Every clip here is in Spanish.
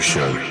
Show.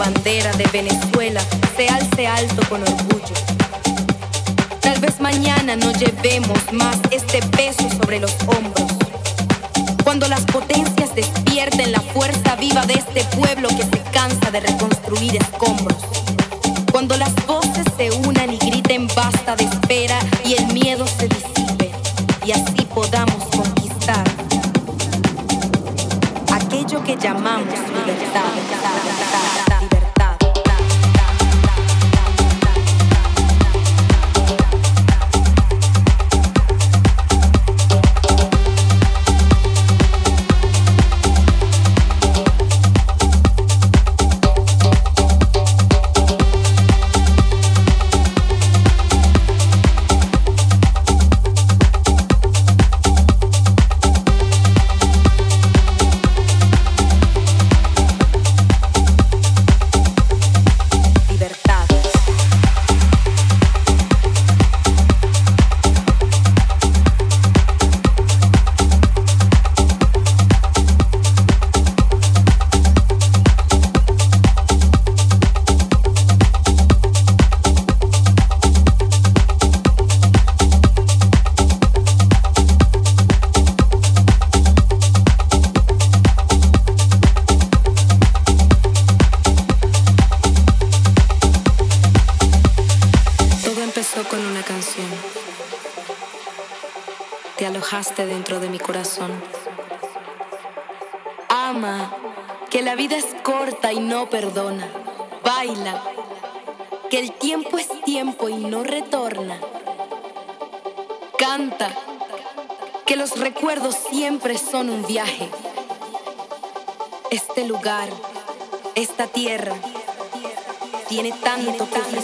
bandera de Venezuela se alce alto con orgullo. Tal vez mañana no llevemos más este peso sobre los hombros. Cuando las potencias despierten la fuerza viva de este pueblo que se cansa de reconstruir escombros. Cuando las voces se unan y griten basta de espera y el miedo se disipe y así podamos conquistar aquello que llamamos libertad. libertad, libertad.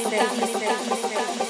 Understand.